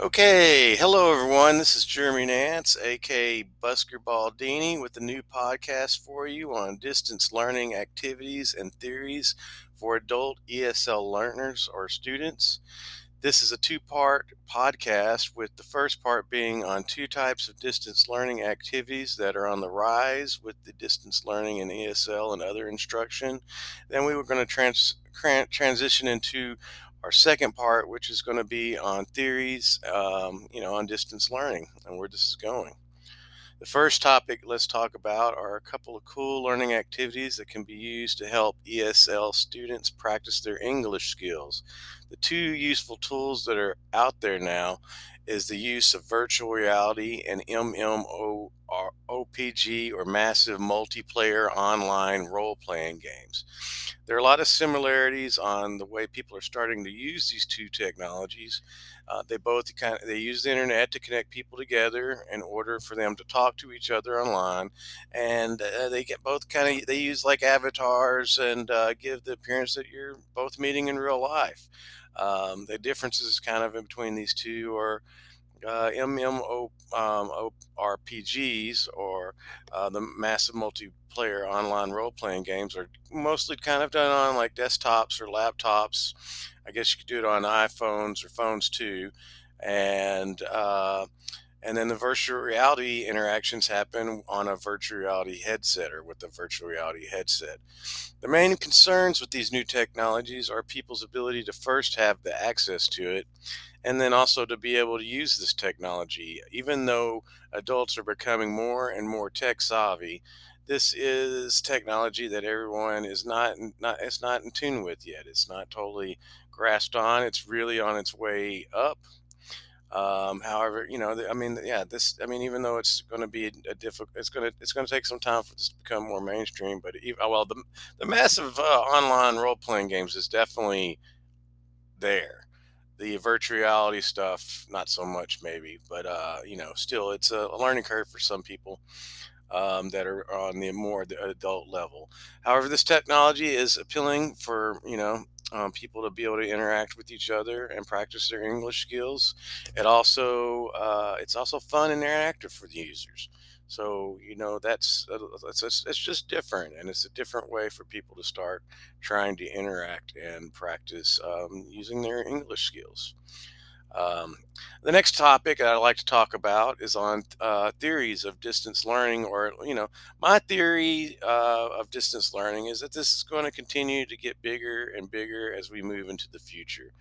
Okay, hello everyone. This is Jeremy Nance, aka Busker Baldini, with a new podcast for you on distance learning activities and theories for adult ESL learners or students. This is a two part podcast, with the first part being on two types of distance learning activities that are on the rise with the distance learning in ESL and other instruction. Then we were going to trans- transition into our second part, which is going to be on theories, um, you know, on distance learning and where this is going. The first topic let's talk about are a couple of cool learning activities that can be used to help ESL students practice their English skills. The two useful tools that are out there now is the use of virtual reality and MMORPG or massive multiplayer online role playing games. There are a lot of similarities on the way people are starting to use these two technologies. Uh, they both kind of they use the internet to connect people together in order for them to talk to each other online, and uh, they get both kind of they use like avatars and uh, give the appearance that you're both meeting in real life. Um, the differences kind of in between these two are uh, MMORPGs um, or uh, the massive multiplayer online role playing games are mostly kind of done on like desktops or laptops. I guess you could do it on iPhones or phones too. And uh, and then the virtual reality interactions happen on a virtual reality headset or with a virtual reality headset. The main concerns with these new technologies are people's ability to first have the access to it and then also to be able to use this technology. Even though adults are becoming more and more tech savvy, this is technology that everyone is not not it's not in tune with yet. It's not totally grasped on. It's really on its way up um, however, you know, I mean, yeah, this, I mean, even though it's going to be a, difficult, it's going to, it's going to take some time for this to become more mainstream. But even, well, the the massive uh, online role playing games is definitely there. The virtual reality stuff, not so much, maybe, but uh, you know, still, it's a learning curve for some people. Um, that are on the more adult level. However, this technology is appealing for you know um, people to be able to interact with each other and practice their English skills. It also uh, it's also fun and interactive for the users. So you know that's it's, it's just different, and it's a different way for people to start trying to interact and practice um, using their English skills. Um, the next topic I'd like to talk about is on uh, theories of distance learning, or, you know, my theory uh, of distance learning is that this is going to continue to get bigger and bigger as we move into the future.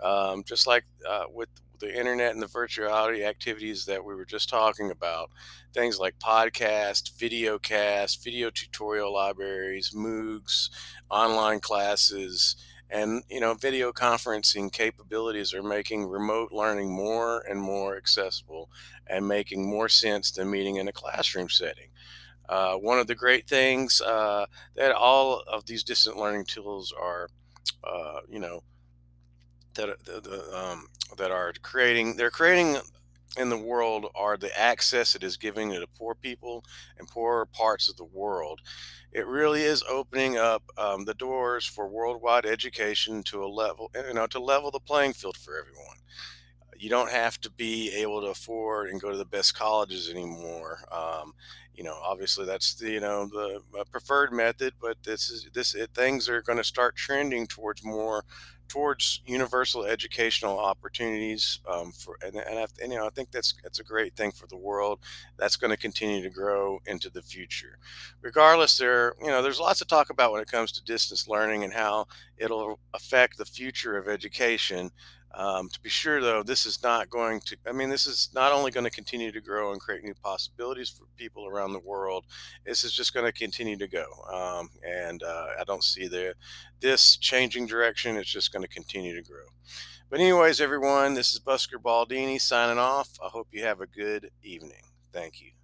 Um, just like uh, with the internet and the virtuality activities that we were just talking about, things like podcast, video cast, video tutorial libraries, MOOCs, online classes, and you know video conferencing capabilities are making remote learning more and more accessible and making more sense than meeting in a classroom setting. Uh, one of the great things uh, that all of these distant learning tools are uh, you know that, that, um, that are creating they're creating in the world are the access it is giving to the poor people and poorer parts of the world. It really is opening up um, the doors for worldwide education to a level, you know, to level the playing field for everyone. You don't have to be able to afford and go to the best colleges anymore. Um, you know, obviously that's the you know the uh, preferred method, but this is this it, things are going to start trending towards more towards universal educational opportunities um, for and, and, I, and, you know I think that's that's a great thing for the world that's going to continue to grow into the future regardless there you know there's lots to talk about when it comes to distance learning and how it'll affect the future of education um, to be sure, though, this is not going to, I mean, this is not only going to continue to grow and create new possibilities for people around the world, this is just going to continue to go. Um, and uh, I don't see the, this changing direction. It's just going to continue to grow. But, anyways, everyone, this is Busker Baldini signing off. I hope you have a good evening. Thank you.